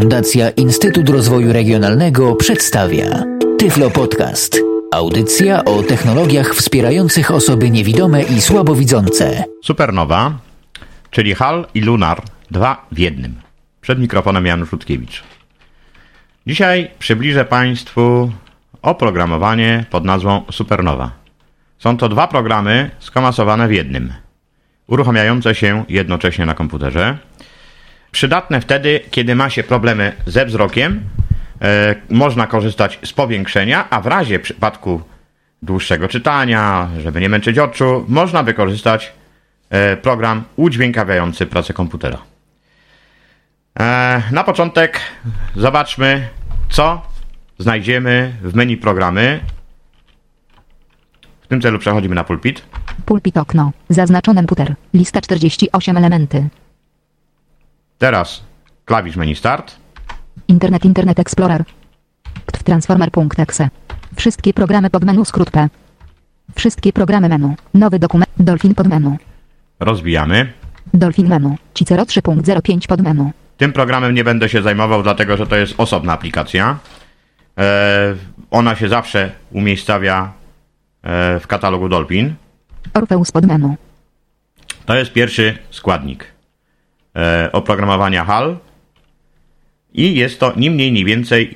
Fundacja Instytut Rozwoju Regionalnego przedstawia Tyflo Podcast. Audycja o technologiach wspierających osoby niewidome i słabowidzące. Supernowa, czyli HAL i Lunar, dwa w jednym. Przed mikrofonem Janusz Rutkiewicz. Dzisiaj przybliżę Państwu oprogramowanie pod nazwą Supernowa. Są to dwa programy skomasowane w jednym, uruchamiające się jednocześnie na komputerze. Przydatne wtedy, kiedy ma się problemy ze wzrokiem, e, można korzystać z powiększenia, a w razie przypadku dłuższego czytania, żeby nie męczyć oczu, można wykorzystać e, program udźwiękawiający pracę komputera. E, na początek zobaczmy, co znajdziemy w menu programy. W tym celu przechodzimy na pulpit. Pulpit okno. Zaznaczone puter. Lista 48 elementy. Teraz klawisz menu Start. Internet Internet Explorer. Transformer.exe. Wszystkie programy pod menu skrót P. Wszystkie programy menu. Nowy dokument. Dolphin pod menu. Rozwijamy. Dolphin menu. Cicero 3.05 pod menu. Tym programem nie będę się zajmował, dlatego że to jest osobna aplikacja. E, ona się zawsze umiejscawia e, w katalogu Dolphin. Orpheus pod menu. To jest pierwszy składnik oprogramowania HAL i jest to ni mniej, ni więcej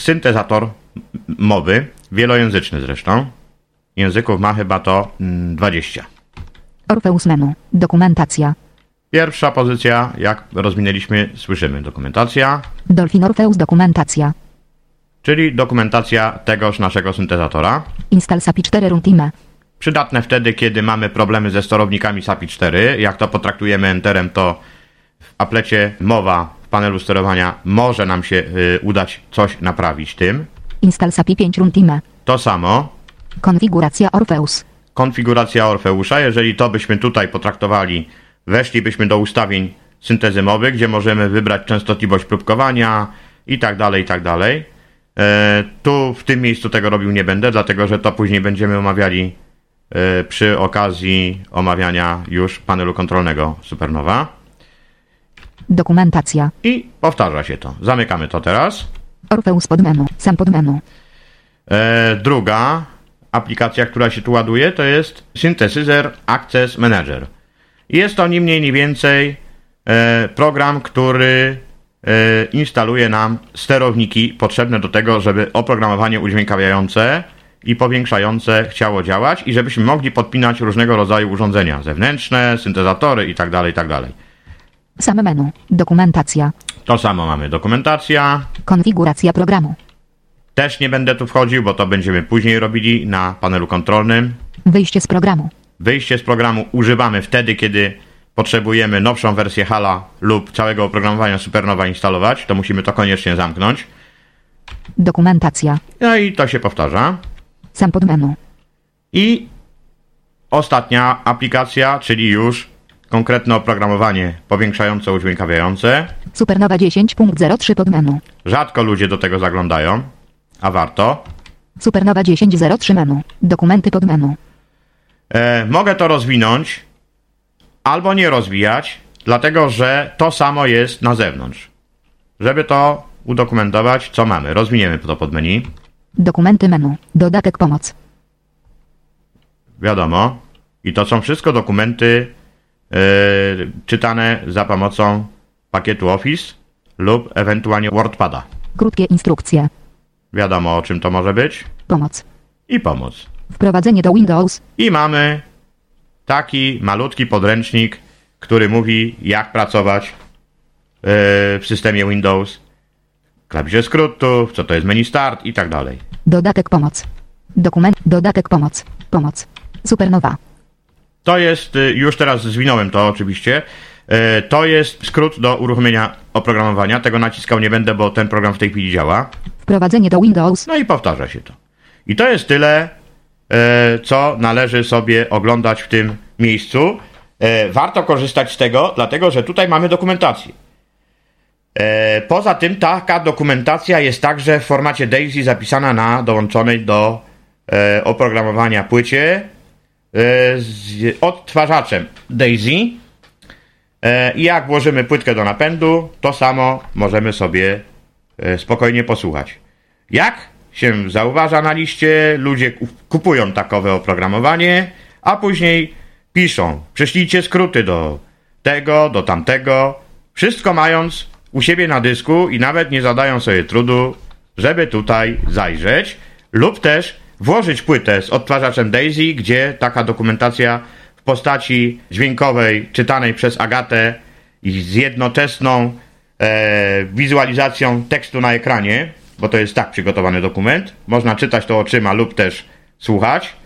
syntezator mowy, wielojęzyczny zresztą. Języków ma chyba to mm, 20. Orpheus menu. Dokumentacja. Pierwsza pozycja, jak rozwinęliśmy, słyszymy dokumentacja, Dolphin Orpheus dokumentacja. czyli dokumentacja tegoż naszego syntezatora. Install SAPI 4 Runtime. Przydatne wtedy, kiedy mamy problemy ze sterownikami SAPI 4. Jak to potraktujemy enterem, to aplecie mowa w panelu sterowania może nam się y, udać coś naprawić tym. Install SAPI 5 Runtime. To samo Konfiguracja Orpheus. konfiguracja Orfeusza. Jeżeli to byśmy tutaj potraktowali, weszlibyśmy do ustawień syntezy mowy, gdzie możemy wybrać częstotliwość próbkowania i tak dalej, i tak dalej. E, tu w tym miejscu tego robił nie będę, dlatego że to później będziemy omawiali e, przy okazji omawiania już panelu kontrolnego Supernowa. Dokumentacja. I powtarza się to. Zamykamy to teraz. Orpheus pod menu. Sam pod menu. E, druga aplikacja, która się tu ładuje, to jest Synthesizer Access Manager. Jest to ni mniej, ni więcej e, program, który e, instaluje nam sterowniki potrzebne do tego, żeby oprogramowanie udźwiękawiające i powiększające chciało działać i żebyśmy mogli podpinać różnego rodzaju urządzenia zewnętrzne, syntezatory itd. itd. Same menu. Dokumentacja. To samo mamy dokumentacja, Konfiguracja programu. Też nie będę tu wchodził, bo to będziemy później robili na panelu kontrolnym. Wyjście z programu. Wyjście z programu używamy wtedy, kiedy potrzebujemy nowszą wersję HALA lub całego oprogramowania Supernowa instalować. To musimy to koniecznie zamknąć. Dokumentacja. No i to się powtarza. Sam pod menu. I ostatnia aplikacja, czyli już konkretne oprogramowanie powiększające, udźwiękawiające. Supernowa 10.03 pod menu. Rzadko ludzie do tego zaglądają, a warto. Supernowa 10.03 menu. Dokumenty pod menu. E, mogę to rozwinąć albo nie rozwijać, dlatego że to samo jest na zewnątrz. Żeby to udokumentować, co mamy? Rozwiniemy to pod menu. Dokumenty menu. Dodatek pomoc. Wiadomo. I to są wszystko dokumenty czytane za pomocą pakietu Office lub ewentualnie WordPada. Krótkie instrukcje. Wiadomo o czym to może być. Pomoc. I pomoc. Wprowadzenie do Windows. I mamy taki malutki podręcznik, który mówi, jak pracować yy, w systemie Windows, klawisze skrótów, co to jest menu start i tak dalej. Dodatek pomoc. Dokument. Dodatek pomoc. Pomoc. Supernowa. To jest, y, już teraz zwinąłem to oczywiście, yy, to jest skrót do uruchomienia oprogramowania. Tego naciskał nie będę, bo ten program w tej chwili działa. Wprowadzenie do Windows. No i powtarza się to. I to jest tyle, e, co należy sobie oglądać w tym miejscu. Warto korzystać z tego, dlatego że tutaj mamy dokumentację. Poza tym taka dokumentacja jest także w formacie DAISY zapisana na dołączonej do oprogramowania płycie z odtwarzaczem DAISY. E, jak włożymy płytkę do napędu, to samo możemy sobie e, spokojnie posłuchać. Jak się zauważa na liście, ludzie kupują takowe oprogramowanie, a później piszą, przyślijcie skróty do tego, do tamtego, wszystko mając u siebie na dysku i nawet nie zadają sobie trudu, żeby tutaj zajrzeć, lub też włożyć płytę z odtwarzaczem Daisy, gdzie taka dokumentacja w postaci dźwiękowej czytanej przez Agatę i z jednoczesną e, wizualizacją tekstu na ekranie, bo to jest tak przygotowany dokument, można czytać to oczyma lub też słuchać,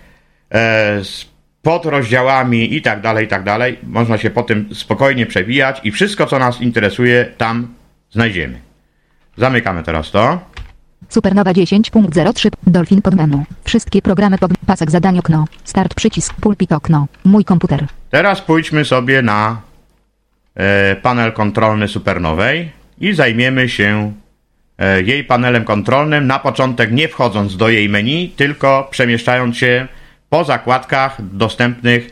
e, z i tak dalej, i tak dalej. Można się po tym spokojnie przewijać i wszystko, co nas interesuje, tam znajdziemy. Zamykamy teraz to. Supernowa 10.03 Dolphin pod menu. Wszystkie programy pod pasek zadań okno. Start przycisk pulpit okno. Mój komputer. Teraz pójdźmy sobie na e, panel kontrolny Supernowej i zajmiemy się e, jej panelem kontrolnym. Na początek nie wchodząc do jej menu, tylko przemieszczając się po zakładkach dostępnych,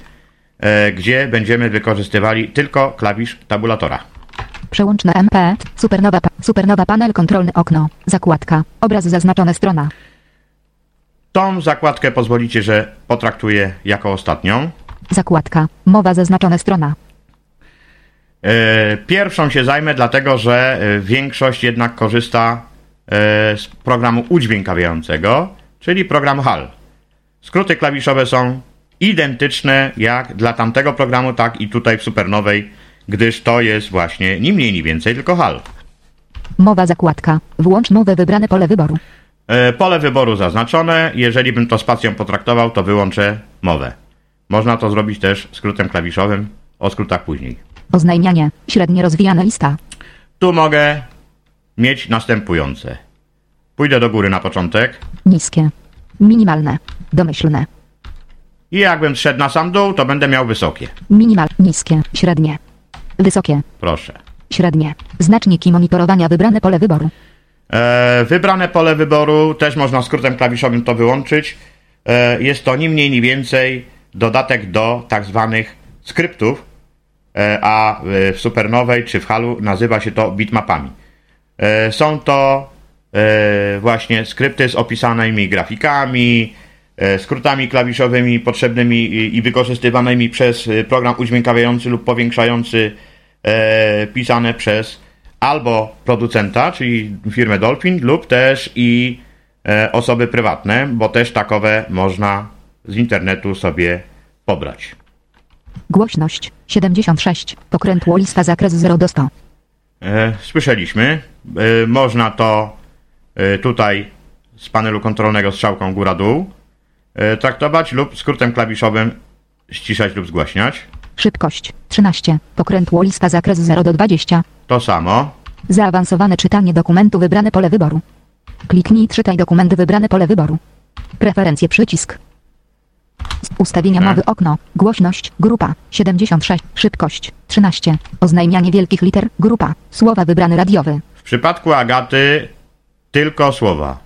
e, gdzie będziemy wykorzystywali tylko klawisz tabulatora. Przełącz na MP. Supernowa, supernowa panel kontrolny okno. Zakładka. Obraz zaznaczone strona. Tą zakładkę pozwolicie, że potraktuję jako ostatnią. Zakładka. Mowa zaznaczone strona. E, Pierwszą się zajmę, dlatego że e, większość jednak korzysta e, z programu udźwiękawiającego, czyli program HAL. Skróty klawiszowe są identyczne jak dla tamtego programu, tak i tutaj w Supernowej, gdyż to jest właśnie ni mniej, ni więcej, tylko HAL. Mowa zakładka. Włącz nowe wybrane pole wyboru. E, Pole wyboru zaznaczone. Jeżeli bym to spacją potraktował, to wyłączę mowę. Można to zrobić też skrótem klawiszowym. O skrótach później. Oznajmianie. Średnie rozwijana lista. Tu mogę mieć następujące. Pójdę do góry na początek Niskie. Minimalne. Domyślne. i jakbym szedł na sam dół, to będę miał wysokie. Minimal. Niskie. Średnie. Wysokie. Proszę. Średnie. Znaczniki monitorowania wybrane pole wyboru. E, wybrane pole wyboru, też można skrótem klawiszowym to wyłączyć. E, jest to ni mniej, ni więcej dodatek do tak zwanych skryptów, e, a w Supernowej czy w Halu nazywa się to bitmapami. E, są to e, właśnie skrypty z opisanymi grafikami, e, skrótami klawiszowymi potrzebnymi i, wykorzystywanymi przez program udźwiękawiający lub powiększający, e, pisane przez albo producenta, czyli firmę Dolphin, lub też i e, osoby prywatne, bo też takowe można z internetu sobie pobrać. Głośność 76. Pokrętło lista zakres 0 do 100. E, Słyszeliśmy. E, Można to tutaj z panelu kontrolnego strzałką góra-dół traktować lub skrótem klawiszowym ściszać lub zgłaśniać. Szybkość 13. Pokrętło lista zakres 0 do 20. To samo. Zaawansowane czytanie dokumentu wybrane pole wyboru. Kliknij czytaj dokument wybrane pole wyboru. Preferencje przycisk. Ustawienia Tak. mowy okno. Głośność grupa 76. Szybkość 13. Oznajmianie wielkich liter grupa. Słowa wybrane radiowy. W przypadku Agaty tylko słowa.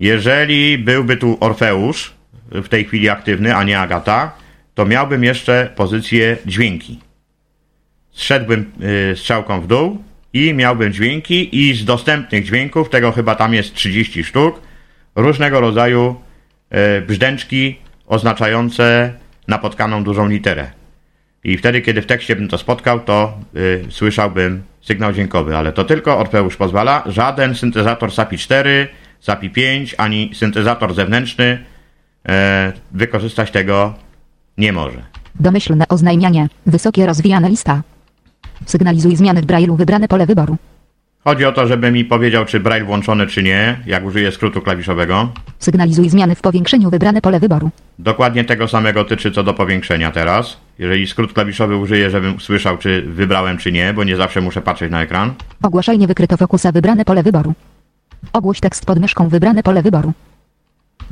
Jeżeli byłby tu Orfeusz, w tej chwili aktywny, a nie Agata, to miałbym jeszcze pozycję dźwięki. Zszedłbym y, strzałką w dół i miałbym dźwięki i z dostępnych dźwięków, tego chyba tam jest 30 sztuk, różnego rodzaju y, brzdęczki oznaczające napotkaną dużą literę. I wtedy, kiedy w tekście bym to spotkał, to y, słyszałbym sygnał dźwiękowy, ale to tylko Orfeusz pozwala. Żaden syntezator SAPI 4, SAPI 5, ani syntezator zewnętrzny e, wykorzystać tego nie może. Domyślne oznajmianie. Wysokie rozwijane lista. Sygnalizuj zmiany w Braille'u wybrane pole wyboru. Chodzi o to, żeby mi powiedział, czy braille włączony, czy nie, jak użyję skrótu klawiszowego. Sygnalizuj zmiany w powiększeniu wybrane pole wyboru. Dokładnie tego samego tyczy co do powiększenia teraz. Jeżeli skrót klawiszowy użyję, żebym słyszał, czy wybrałem, czy nie, bo nie zawsze muszę patrzeć na ekran. Ogłaszaj niewykryto fokusa wybrane pole wyboru. Ogłoś tekst pod myszką wybrane pole wyboru.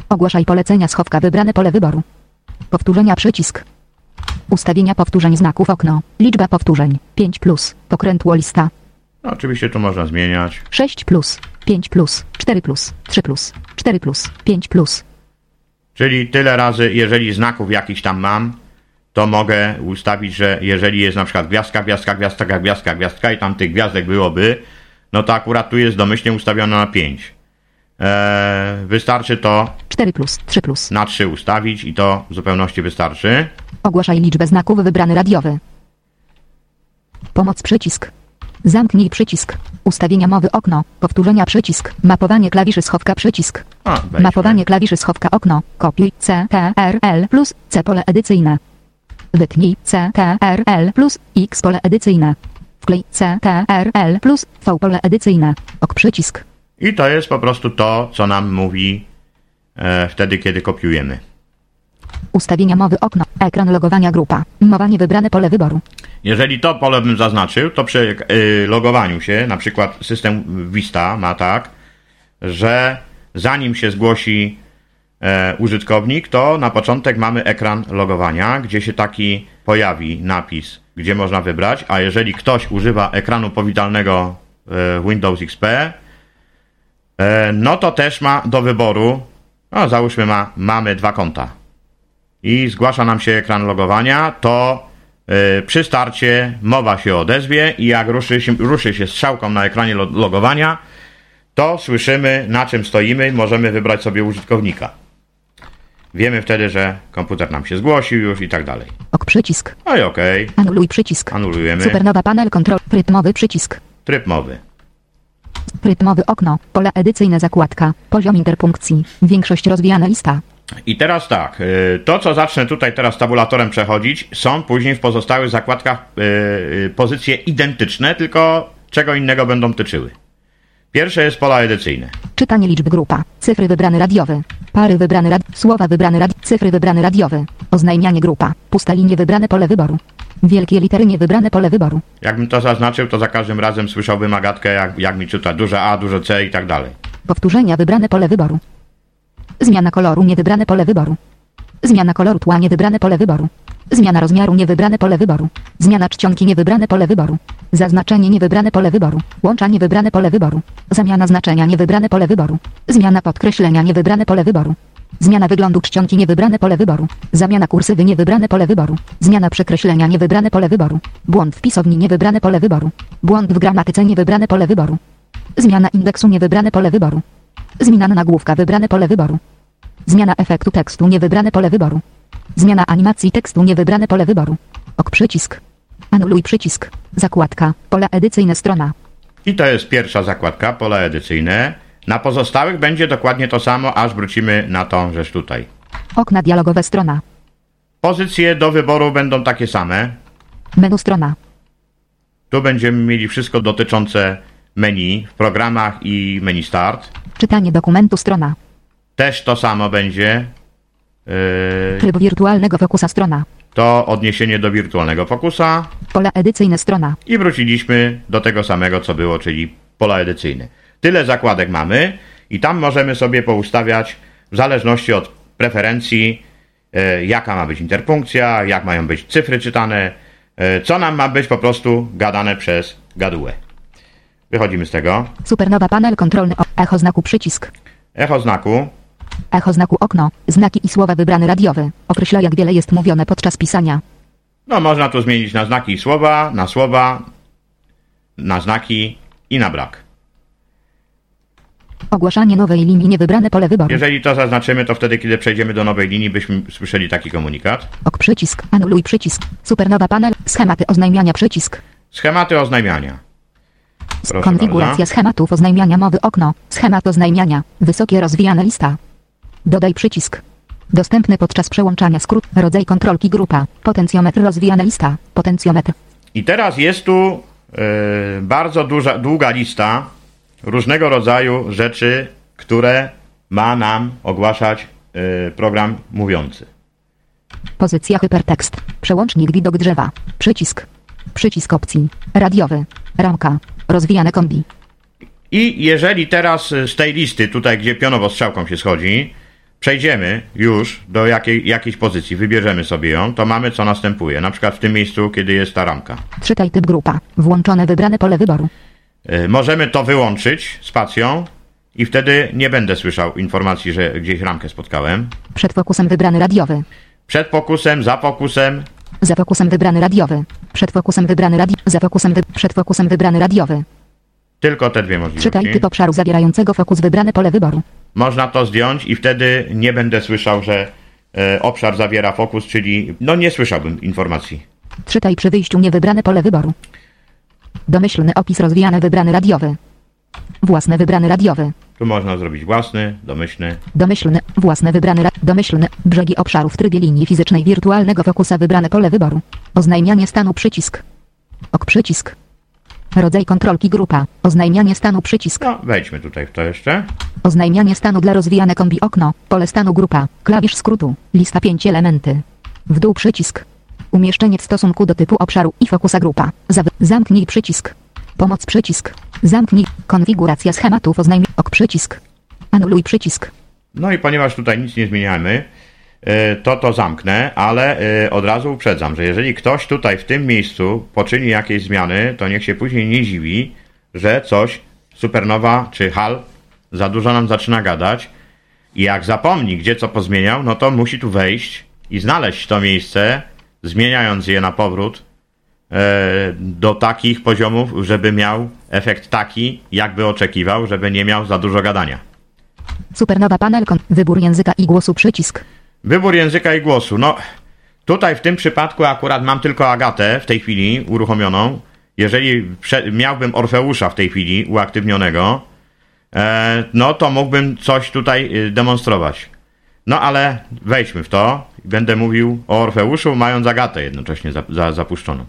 Ogłaszaj polecenia schowka wybrane pole wyboru. Powtórzenia przycisk. Ustawienia powtórzeń znaków okno. Liczba powtórzeń 5 plus. Pokrętło lista No, oczywiście tu można zmieniać. 6 plus. 5 plus. 4 plus. 3 plus. 4 plus. 5 plus. Czyli tyle razy, jeżeli znaków jakiś tam mam, to mogę ustawić, że jeżeli jest na przykład gwiazdka, gwiazdka, gwiazdka, gwiazdka, gwiazdka i tam tych gwiazdek byłoby, no to akurat tu jest domyślnie ustawione na 5. Eee, wystarczy to 4 plus, 3 plus. na 3 ustawić i to w zupełności wystarczy. Ogłaszaj liczbę znaków wybrany radiowy. Pomoc przycisk. Zamknij przycisk. Ustawienia mowy okno. Powtórzenia przycisk. Mapowanie klawiszy schowka przycisk. A. Mapowanie klawiszy schowka okno. Kopiuj C, T, R, L plus C pole edycyjne. Wytnij C, T, R, L plus X pole edycyjne. Wklej C, T, R, L plus V pole edycyjne. Ok przycisk. I to jest po prostu to, co nam mówi e, wtedy, kiedy kopiujemy. Ustawienia mowy okno. Ekran logowania grupa. Mowanie wybrane pole wyboru. Jeżeli to pole bym zaznaczył, to przy y, logowaniu się, na przykład system Vista ma tak, że zanim się zgłosi e, użytkownik, to na początek mamy ekran logowania, gdzie się taki pojawi napis, gdzie można wybrać, a jeżeli ktoś używa ekranu powitalnego e, Windows XP, no to też ma do wyboru, no załóżmy ma, mamy dwa konta i zgłasza nam się ekran logowania, to y, przy starcie mowa się odezwie i jak ruszy się, ruszy się strzałką na ekranie lo- logowania, to słyszymy na czym stoimy, możemy wybrać sobie użytkownika. Wiemy wtedy, że komputer nam się zgłosił już i tak dalej. Ok przycisk. No i okej, Anuluj przycisk. anulujemy. Supernowa panel kontrol. Rytmowy przycisk. Tryb mowy. Rytmowy okno. Pole edycyjne zakładka. Poziom interpunkcji. Większość rozwijana lista. I teraz tak, y, to co zacznę tutaj teraz tabulatorem przechodzić, są później w pozostałych zakładkach y, y, pozycje identyczne, tylko czego innego będą tyczyły. Pierwsze jest pola edycyjne. Czytanie liczby grupa. Cyfry wybrany radiowy. Pary wybrany rad... Słowa wybrany rad... Cyfry wybrany radiowy. Oznajmianie grupa. Pusta linie wybrane pole wyboru. Wielkie litery niewybrane pole wyboru. Jakbym to zaznaczył, to za każdym razem słyszałbym Agatkę, jak, jak mi czyta duże A, duże C i tak dalej. Powtórzenia wybrane pole wyboru. Zmiana koloru niewybrane pole wyboru. Zmiana koloru tła niewybrane pole wyboru. Zmiana rozmiaru niewybrane pole wyboru. Zmiana czcionki niewybrane pole wyboru. Zaznaczenie niewybrane pole wyboru. Łącza niewybrane pole wyboru. Zamiana znaczenia niewybrane pole wyboru. Zmiana podkreślenia niewybrane pole wyboru. Zmiana wyglądu czcionki niewybrane pole wyboru. Zamiana kursywy niewybrane pole wyboru. Zmiana przekreślenia niewybrane pole wyboru. Błąd w pisowni niewybrane pole wyboru. Błąd w gramatyce niewybrane pole wyboru. Zmiana indeksu niewybrane pole wyboru. Zmiana nagłówka wybrane pole wyboru. Zmiana efektu tekstu niewybrane pole wyboru. Zmiana animacji tekstu niewybrane pole wyboru. Ok przycisk. Anuluj przycisk. Zakładka. Pole edycyjne strona. I to jest pierwsza zakładka, pola edycyjne. Na pozostałych będzie dokładnie to samo, aż wrócimy na tą rzecz tutaj. Okna dialogowe strona. Pozycje do wyboru będą takie same. Menu strona. Tu będziemy mieli wszystko dotyczące menu w programach i menu start. Czytanie dokumentu strona. Też to samo będzie. Yy, Tryb wirtualnego fokusa strona. to odniesienie do wirtualnego fokusa Pole edycyjne strona. i wróciliśmy do tego samego, co było, czyli pola edycyjne. Tyle zakładek mamy i tam możemy sobie poustawiać w zależności od preferencji, e, jaka ma być interpunkcja, jak mają być cyfry czytane, e, co nam ma być po prostu gadane przez gadułę. Wychodzimy z tego. Supernowa panel kontrolny. O, echo znaku przycisk. Echo znaku. Echo znaku okno. Znaki i słowa wybrany radiowy. Określa jak wiele jest mówione podczas pisania. No, można tu zmienić na znaki i słowa, na słowa, na znaki i na brak. Ogłaszanie nowej linii niewybrane pole wyboru. Jeżeli to zaznaczymy, to wtedy, kiedy przejdziemy do nowej linii, byśmy słyszeli taki komunikat. Ok przycisk. Anuluj przycisk. Supernowa panel. Schematy oznajmiania przycisk. Schematy oznajmiania. Proszę Konfiguracja bardzo. schematów oznajmiania mowy okno. Schemat oznajmiania. Wysokie rozwijana lista. Dodaj przycisk. Dostępny podczas przełączania skrót. Rodzaj kontrolki grupa. Potencjometr rozwijana lista. Potencjometr. I teraz jest tu e, bardzo duża, długa lista różnego rodzaju rzeczy, które ma nam ogłaszać e, program mówiący. Pozycja hypertekst. Przełącznik widok drzewa. Przycisk. Przycisk opcji. Radiowy. Ramka. Rozwijane kombi. I jeżeli teraz e, z tej listy, tutaj gdzie pionowo strzałką się schodzi, przejdziemy już do jakiej, jakiejś pozycji, wybierzemy sobie ją, to mamy co następuje. Na przykład w tym miejscu, kiedy jest ta ramka. Czytaj typ grupa. Włączone wybrane pole wyboru. E, Możemy to wyłączyć spacją i wtedy nie będę słyszał informacji, że gdzieś ramkę spotkałem. Przed fokusem wybrany radiowy. Przed pokusem, za pokusem, Za fokusem wybrany radiowy. Przed fokusem wybrany radio. Za fokusem wy... Przed fokusem wybrany radiowy. Tylko te dwie możliwości. Czytaj typ obszaru zawierającego fokus wybrane pole wyboru. Można to zdjąć i wtedy nie będę słyszał, że e, obszar zawiera fokus, czyli no nie słyszałbym informacji. Czytaj przy wyjściu niewybrane pole wyboru. Domyślny opis rozwijany wybrany radiowy. Własny wybrany radiowy. Tu można zrobić własny, domyślny. Domyślny, własny wybrany ra- domyślny, brzegi obszaru w trybie linii fizycznej wirtualnego fokusa wybrane pole wyboru. Oznajmianie stanu przycisk. Ok przycisk. Rodzaj kontrolki grupa. Oznajmianie stanu przycisk. No, wejdźmy tutaj w to jeszcze. Oznajmianie stanu dla rozwijane kombi okno. Pole stanu grupa. Klawisz skrótu. Lista 5 elementy. W dół przycisk. Umieszczenie w stosunku do typu obszaru i fokusa grupa. Zaw- zamknij przycisk. Pomoc przycisk. Zamknij. Konfiguracja schematów oznajmień. Ok przycisk. Anuluj przycisk. No i ponieważ tutaj nic nie zmieniamy, e, to to zamknę, ale e, od razu uprzedzam, że jeżeli ktoś tutaj w tym miejscu poczyni jakieś zmiany, to niech się później nie dziwi, że coś Supernowa czy HAL za dużo nam zaczyna gadać i jak zapomni, gdzie co pozmieniał, no to musi tu wejść i znaleźć to miejsce, zmieniając je na powrót e, do takich poziomów, żeby miał efekt taki, jakby oczekiwał, żeby nie miał za dużo gadania. Supernowa panel wybór języka i głosu przycisk. Wybór języka i głosu. No, tutaj w tym przypadku akurat mam tylko Agatę w tej chwili uruchomioną. Jeżeli miałbym Orfeusza w tej chwili uaktywnionego, e, no to mógłbym coś tutaj y, demonstrować. No ale wejdźmy w to. Będę mówił o Orfeuszu, mając Agatę jednocześnie za, za, zapuszczoną.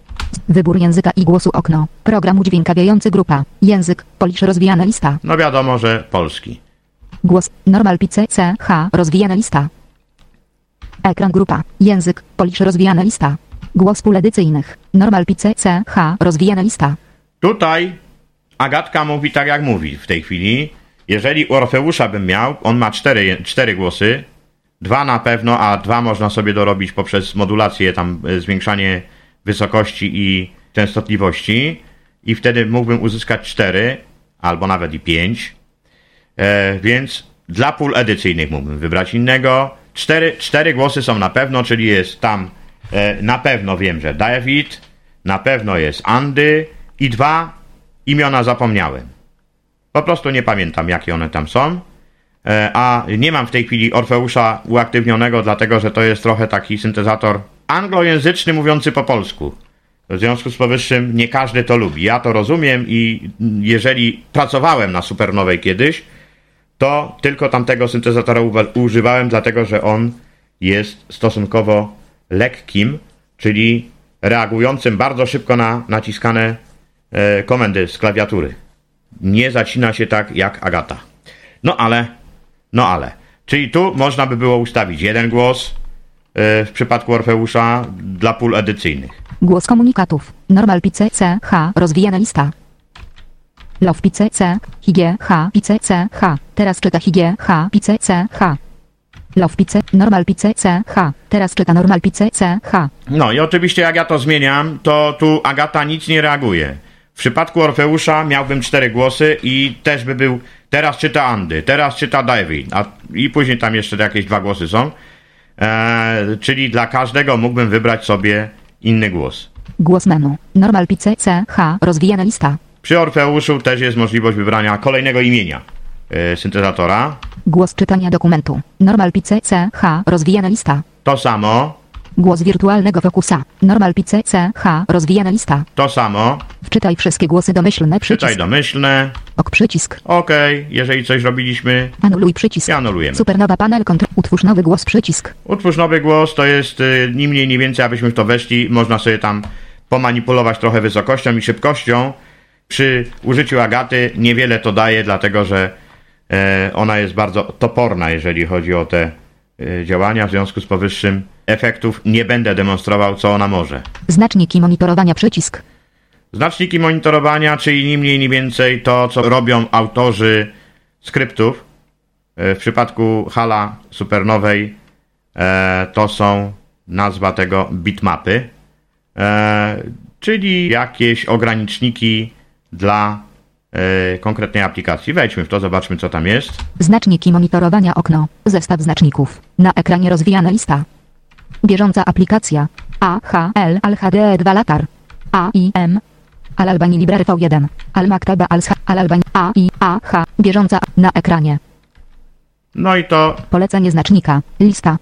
Wybór języka i głosu okno. Program udźwiękawiający grupa. Język. Polisz rozwijana lista. No wiadomo, że polski. Głos. Normal pice C H. Rozwijana lista. Ekran grupa. Język. Polisz rozwijana lista. Głos pól edycyjnych. Normal pice C H. Rozwijana lista. Tutaj Agatka mówi tak, jak mówi w tej chwili. Jeżeli Orfeusza bym miał, on ma cztery, cztery głosy, dwa na pewno, a dwa można sobie dorobić poprzez modulację, tam e, zwiększanie wysokości i częstotliwości i wtedy mógłbym uzyskać cztery, albo nawet i pięć. E, więc dla pól edycyjnych mógłbym wybrać innego. Cztery, cztery głosy są na pewno, czyli jest tam e, na pewno wiem, że David, na pewno jest Andy i dwa imiona zapomniałem. Po prostu nie pamiętam, jakie one tam są. E, a nie mam w tej chwili Orfeusza uaktywnionego, dlatego że to jest trochę taki syntezator anglojęzyczny mówiący po polsku. W związku z powyższym nie każdy to lubi. Ja to rozumiem i jeżeli pracowałem na Supernowej kiedyś, to tylko tamtego syntezatora używałem, dlatego że on jest stosunkowo lekkim, czyli reagującym bardzo szybko na naciskane e, komendy z klawiatury. Nie zacina się tak jak Agata. No ale, no ale. Czyli tu można by było ustawić jeden głos e, w przypadku Orfeusza dla pól edycyjnych. Głos komunikatów. Normal pice C H. Rozwijana lista. Love pice C. Hig H. Pice C H. Teraz czyta Hig H. Pice C H. Love pice. Normal pice C H. Teraz czyta normal pice C H. No i oczywiście jak ja to zmieniam, to tu Agata nic nie reaguje. W przypadku Orfeusza miałbym cztery głosy i też by był teraz czyta Andy, teraz czyta David, a i później tam jeszcze jakieś dwa głosy są. Eee, czyli dla każdego mógłbym wybrać sobie inny głos. Głos menu. Normal pice C H. Rozwijana lista. Przy Orfeuszu też jest możliwość wybrania kolejnego imienia e, syntezatora. Głos czytania dokumentu. Normal pice C H. Rozwijana lista. To samo, Głos wirtualnego fokusa. Normal pice C H. Rozwijana lista. to samo. Wczytaj wszystkie głosy domyślne Czytaj przycisk. domyślne. Ok przycisk. OK, jeżeli coś robiliśmy, Anuluj przycisk. i anulujemy. Supernowa panel kontrol. Utwórz nowy głos przycisk. Utwórz nowy głos, to jest y, ni mniej, ni więcej, abyśmy w to weszli. Można sobie tam pomanipulować trochę wysokością i szybkością. Przy użyciu Agaty niewiele to daje, dlatego że e, ona jest bardzo toporna, jeżeli chodzi o te działania. W związku z powyższym efektów nie będę demonstrował, co ona może. Znaczniki monitorowania przycisk. Znaczniki monitorowania, czyli ni mniej, ni więcej to, co robią autorzy skryptów. E, W przypadku Hala Supernowej e, to są nazwa tego bitmapy, czyli jakieś ograniczniki dla konkretnej aplikacji. Wejdźmy w to, zobaczmy co tam jest. Znaczniki monitorowania okno. Zestaw znaczników. Na ekranie rozwijana lista. Bieżąca aplikacja. A, H, L, Al HDE 2 latar. A, I, M. Al Albani Library V1. Al Maktaba Al Al Albani A, I, A, H. Bieżąca na ekranie. No i to Polecenie znacznika. Lista.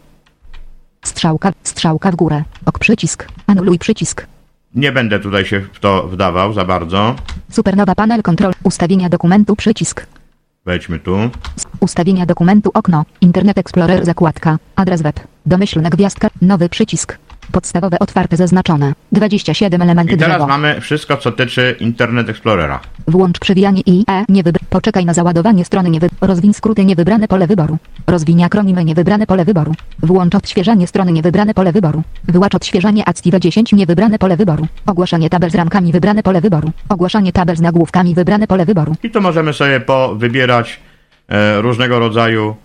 Strzałka, strzałka w górę. Ok przycisk. Anuluj przycisk. Nie będę tutaj się w to wdawał za bardzo. Supernowa panel kontrol. Ustawienia dokumentu przycisk. Wejdźmy tu. Ustawienia dokumentu okno. Internet Explorer zakładka. Adres web. Domyślna gwiazdka. Nowy przycisk. Podstawowe otwarte zaznaczone. 27 elementy I teraz drzewo. mamy wszystko, co tyczy Internet Explorera. Włącz przewijanie i e nie wybr. Poczekaj na załadowanie strony nie wy... Rozwiń skróty niewybrane pole wyboru. Rozwiń akronimy niewybrane pole wyboru. Włącz odświeżanie strony niewybrane pole wyboru. Wyłącz odświeżanie Active 10 niewybrane pole wyboru. Ogłaszanie tabel z ramkami wybrane pole wyboru. Ogłaszanie tabel z nagłówkami wybrane pole wyboru. I tu możemy sobie powybierać e, różnego rodzaju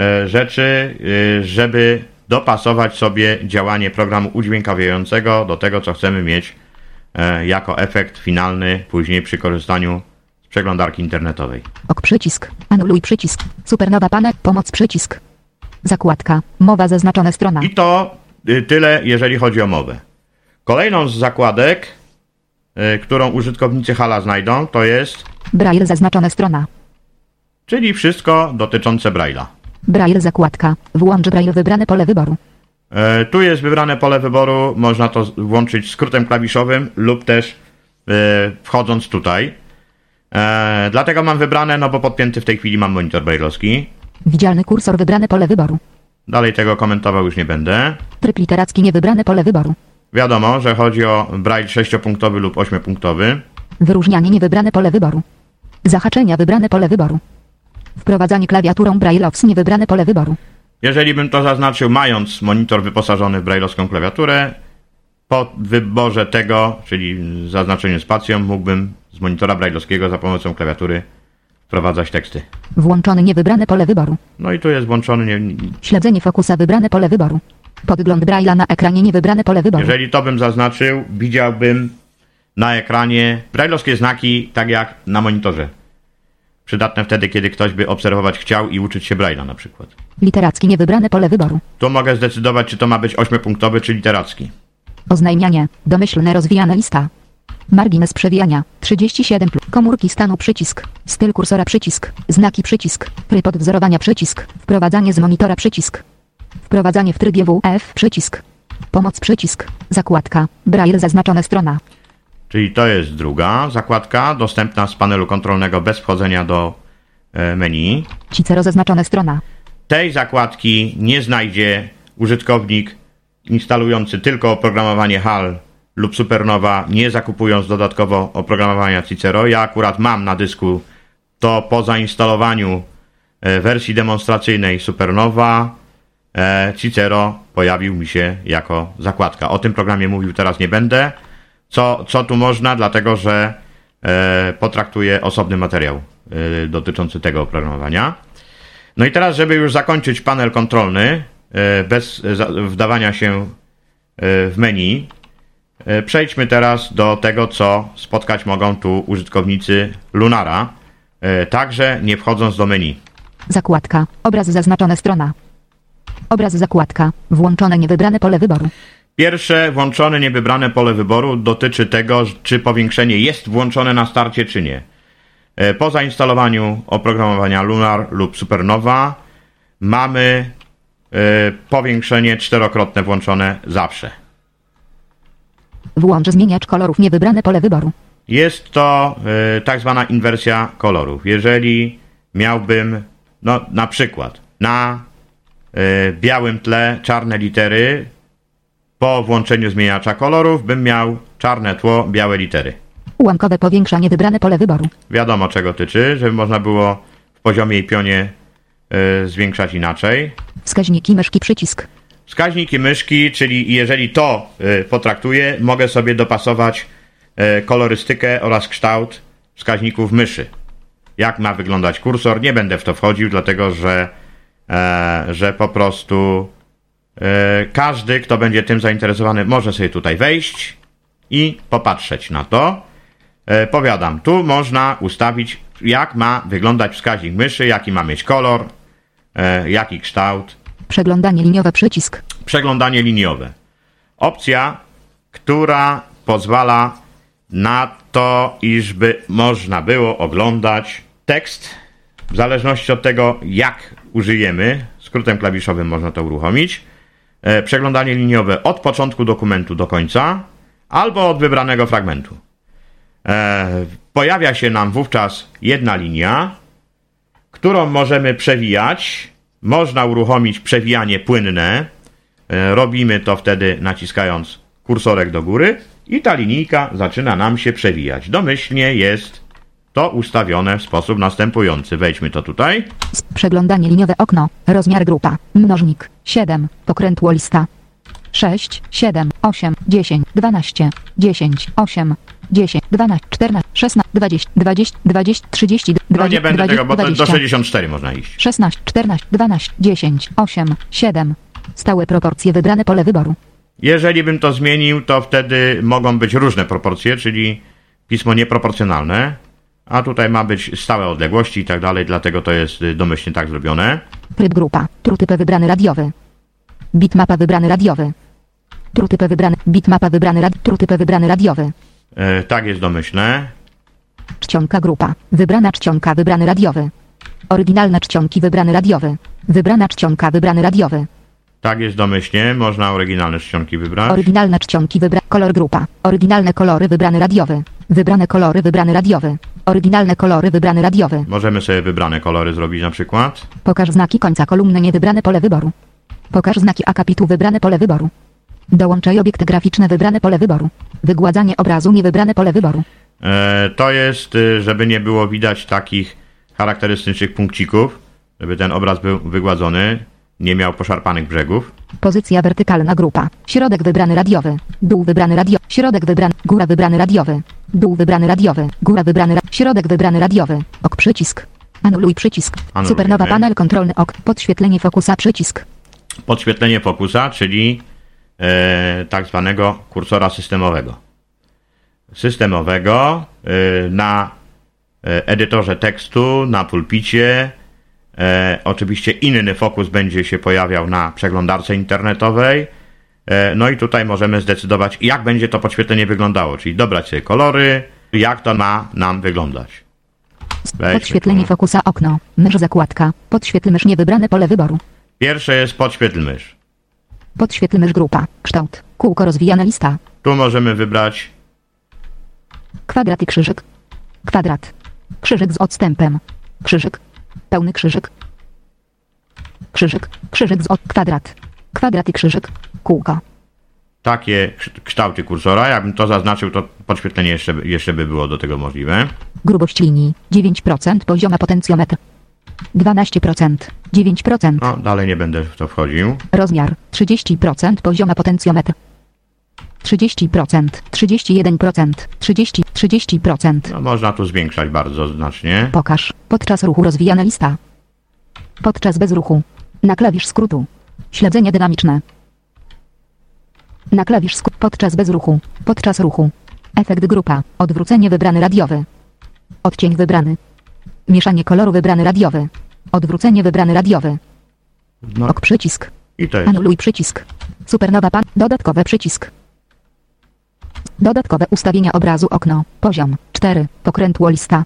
e, rzeczy, e, żeby dopasować sobie działanie programu udźwiękawiającego do tego, co chcemy mieć e, jako efekt finalny później przy korzystaniu z przeglądarki internetowej. Ok przycisk. Anuluj przycisk. Supernowa panel. Pomoc przycisk. Zakładka. Mowa zaznaczone strona. I to y, tyle, jeżeli chodzi o mowę. Kolejną z zakładek, y, którą użytkownicy Hala znajdą, to jest, Braille zaznaczone strona. czyli wszystko dotyczące Braille'a. Braille zakładka. Włącz Braille wybrane pole wyboru. E, Tu jest wybrane pole wyboru, można to włączyć skrótem klawiszowym lub też e, wchodząc tutaj. E, Dlatego mam wybrane, no bo podpięty w tej chwili mam monitor brailleowski. Widzialny kursor wybrane pole wyboru. Dalej tego komentował już nie będę. Tryb literacki niewybrane pole wyboru. Wiadomo, że chodzi o braille 6-punktowy lub 8-punktowy. Wyróżnianie niewybrane pole wyboru. Zahaczenia wybrane pole wyboru. Wprowadzanie klawiaturą Braille'owskie niewybrane pole wyboru. Jeżeli bym to zaznaczył, mając monitor wyposażony w brailleowską klawiaturę, po wyborze tego, czyli zaznaczeniu spacją, mógłbym z monitora brailleowskiego za pomocą klawiatury wprowadzać teksty. Włączony niewybrane pole wyboru. No i tu jest włączony. Nie, Śledzenie fokusa wybrane pole wyboru. Podgląd Braille'a na ekranie niewybrane pole wyboru. jeżeli to bym zaznaczył, widziałbym na ekranie brailleowskie znaki, tak jak na monitorze. Przydatne wtedy, kiedy ktoś by obserwować chciał i uczyć się braille'a na przykład. Literacki niewybrane pole wyboru. Tu mogę zdecydować, czy to ma być 8-punktowy, czy literacki. Oznajmianie. Domyślne rozwijana lista. Margines przewijania. 37 plus. Komórki stanu przycisk. Styl kursora przycisk. Znaki przycisk. Tryb odwzorowania przycisk. Wprowadzanie z monitora przycisk. Wprowadzanie w trybie WF przycisk. Pomoc przycisk. Zakładka. Braille zaznaczone strona. Czyli to jest druga zakładka, dostępna z panelu kontrolnego bez wchodzenia do e, menu. Cicero zaznaczone strona. Tej zakładki nie znajdzie użytkownik instalujący tylko oprogramowanie HAL lub Supernova, nie zakupując dodatkowo oprogramowania Cicero. Ja akurat mam na dysku to po zainstalowaniu e, wersji demonstracyjnej Supernova e, Cicero pojawił mi się jako zakładka. O tym programie mówił teraz nie będę. Co, co tu można, dlatego że e, potraktuję osobny materiał e, dotyczący tego oprogramowania. No i teraz, żeby już zakończyć panel kontrolny, e, bez e, za- wdawania się e, w menu, e, przejdźmy teraz do tego, co spotkać mogą tu użytkownicy Lunara, także nie wchodząc do menu. Zakładka. Obraz zaznaczone strona. Obraz zakładka. Włączone niewybrane pole wyboru. Pierwsze włączone niewybrane pole wyboru dotyczy tego, czy powiększenie jest włączone na starcie, czy nie. E, Po zainstalowaniu oprogramowania Lunar lub Supernova mamy e, powiększenie czterokrotne włączone zawsze. Włącz zmieniacz kolorów niewybrane pole wyboru. Jest to e, tak zwana inwersja kolorów. Jeżeli miałbym, no na przykład, na e, białym tle czarne litery, po włączeniu zmieniacza kolorów bym miał czarne tło, białe litery. Ułamkowe powiększa niewybrane pole wyboru. Wiadomo czego tyczy, żeby można było w poziomie i pionie e, zwiększać inaczej. Wskaźniki myszki przycisk. Wskaźniki myszki, czyli jeżeli to y, potraktuję, mogę sobie dopasować y, kolorystykę oraz kształt wskaźników myszy. Jak ma wyglądać kursor, nie będę w to wchodził, dlatego że, e, że po prostu każdy, kto będzie tym zainteresowany, może sobie tutaj wejść i popatrzeć na to. E, powiadam, tu można ustawić, jak ma wyglądać wskaźnik myszy, jaki ma mieć kolor, e, jaki kształt Przeglądanie liniowe przycisk. przeglądanie liniowe. opcja, która pozwala na to, iżby można było oglądać tekst w zależności od tego, jak użyjemy. Skrótem klawiszowym można to uruchomić. E, przeglądanie liniowe od początku dokumentu do końca albo od wybranego fragmentu. E, pojawia się nam wówczas jedna linia, którą możemy przewijać. Można uruchomić przewijanie płynne. E, robimy to wtedy naciskając kursorek do góry i ta linijka zaczyna nam się przewijać. Domyślnie jest to ustawione w sposób następujący. Wejdźmy to tutaj. Przeglądanie liniowe okno. Rozmiar grupa. Mnożnik. 7. Pokrętło lista. 6, 7, 8, 10, 12, 10, 8, 10, 12, 14, 16, 20, 20, 20, 30, 20, No nie będę 20, tego, bo to do 20, 64 można iść. 16, 14, 12, 10, 8, 7. Stałe proporcje wybrane pole wyboru. Jeżeli bym to zmienił, to wtedy mogą być różne proporcje, czyli pismo nieproporcjonalne, a tutaj ma być stałe odległości i tak dalej, dlatego to jest y, domyślnie tak zrobione. Tryb grupa. Trutyp wybrany radiowy. Bitmapa wybrany radiowy. Trutyp wybrany. Bitmapa wybrany rad. Trutyp wybrany radiowy. E, tak jest domyślne. Czcionka grupa. Wybrana czcionka wybrany radiowy. Oryginalne czcionki wybrany radiowy. Wybrana czcionka wybrany radiowy. Tak jest domyślnie, można oryginalne czcionki wybrać. Oryginalne czcionki wybra. Kolor grupa. Oryginalne kolory wybrany radiowy. Wybrane kolory wybrany radiowy. Oryginalne kolory wybrany radiowy. Możemy sobie wybrane kolory zrobić na przykład. Pokaż znaki końca kolumny niewybrane pole wyboru. Pokaż znaki akapitu wybrane pole wyboru. Dołączaj obiekty graficzne wybrane pole wyboru. Wygładzanie obrazu niewybrane pole wyboru. E, to jest, y, żeby nie było widać takich charakterystycznych punkcików, żeby ten obraz był wygładzony, nie miał poszarpanych brzegów. Pozycja wertykalna grupa. Środek wybrany radiowy. Dół wybrany radio. Środek wybrany. Góra wybrany radiowy. Dół wybrany radiowy. Góra wybrany ra- Środek wybrany radiowy. Ok przycisk. Anuluj przycisk. Anulujemy. Supernowa panel kontrolny ok. Podświetlenie fokusa przycisk. Podświetlenie fokusa, czyli e, tak zwanego kursora systemowego. Systemowego e, na e, edytorze tekstu, na pulpicie. E, oczywiście inny fokus będzie się pojawiał na przeglądarce internetowej. E, no i tutaj możemy zdecydować, jak będzie to podświetlenie wyglądało, czyli dobrać sobie kolory, jak to ma nam wyglądać. Weźmy Podświetlenie tu. fokusa okno. Mysz zakładka. Podświetl mysz niewybrane pole wyboru. Pierwsze jest podświetl mysz. Podświetl mysz grupa. Kształt. Kółko rozwijana lista. Tu możemy wybrać Kwadrat i krzyżyk. Kwadrat. Krzyżyk z odstępem. Krzyżyk. Pełny krzyżyk. Krzyżyk. Krzyżyk z od kwadrat. Kwadrat i krzyżyk. Kółko. takie kszt- kształty kursora. Jakbym to zaznaczył, to podświetlenie jeszcze, by- jeszcze by było do tego możliwe. Grubość linii 9% pozioma potencjometr. 12%. 9%. No, dalej nie będę w to wchodził. Rozmiar 30% pozioma potencjometr. 30%, 31%, 30, 30%. No, można tu zwiększać bardzo znacznie. Pokaż. Podczas ruchu rozwijana lista. Podczas bez ruchu. Na klawisz skrótu. Śledzenie dynamiczne. Na klawisz skrótu. Podczas bez ruchu. Podczas ruchu. Efekt grupa. Odwrócenie wybrany radiowy. Odcień wybrany. Mieszanie koloru wybrany radiowy. Odwrócenie wybrany radiowy. No Ok przycisk. i to jest. Anuluj przycisk. Supernowa pan. Dodatkowe przycisk. Dodatkowe ustawienia obrazu okno. Poziom 4. Pokrętło lista.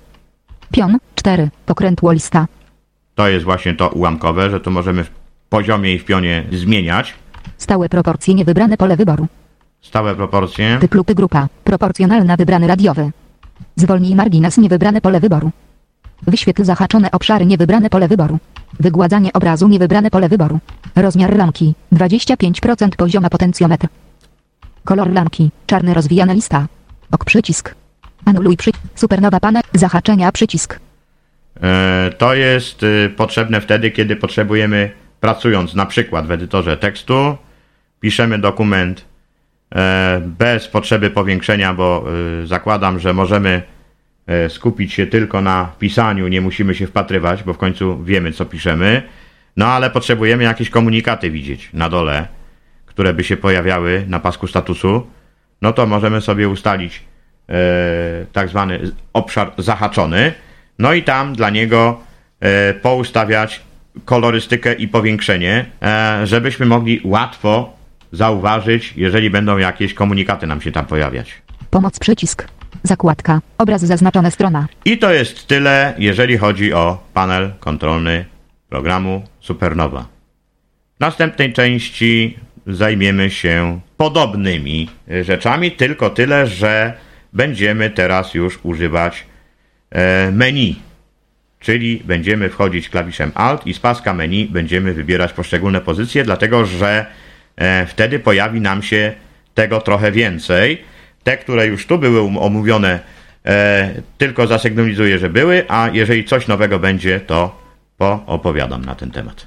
Pion 4. Pokrętło lista. To jest właśnie to ułamkowe, że tu możemy w poziomie i w pionie zmieniać Stałe proporcje niewybrane pole wyboru. stałe proporcje. Typ lupy grupa. Proporcjonalna wybrany radiowy. Zwolnij margines niewybrane pole wyboru. Wyświetl zahaczone obszary niewybrane pole wyboru. Wygładzanie obrazu niewybrane pole wyboru. Rozmiar ramki 25% pozioma potencjometr. Kolor ramki czarny rozwijana lista. Ok przycisk. Anuluj przy... Supernowa panel zahaczenia przycisk. E, to jest y, potrzebne wtedy, kiedy potrzebujemy, pracując na przykład w edytorze tekstu, piszemy dokument e, bez potrzeby powiększenia, bo y, zakładam, że możemy e, skupić się tylko na pisaniu, nie musimy się wpatrywać, bo w końcu wiemy, co piszemy. No ale potrzebujemy jakieś komunikaty widzieć na dole, które by się pojawiały na pasku statusu. No to możemy sobie ustalić e, tak zwany obszar zahaczony. No i tam dla niego e, poustawiać kolorystykę i powiększenie, e, żebyśmy mogli łatwo zauważyć, jeżeli będą jakieś komunikaty nam się tam pojawiać. Pomoc przycisk. Zakładka. Obraz zaznaczone strona. I to jest tyle, jeżeli chodzi o panel kontrolny programu Supernowa. W następnej części zajmiemy się podobnymi rzeczami, tylko tyle, że będziemy teraz już używać e, menu. Czyli będziemy wchodzić klawiszem Alt i z paska menu będziemy wybierać poszczególne pozycje, dlatego że e, wtedy pojawi nam się tego trochę więcej. Te, które już tu były um- omówione, e, tylko zasygnalizuję, że były, a jeżeli coś nowego będzie, to poopowiadam na ten temat.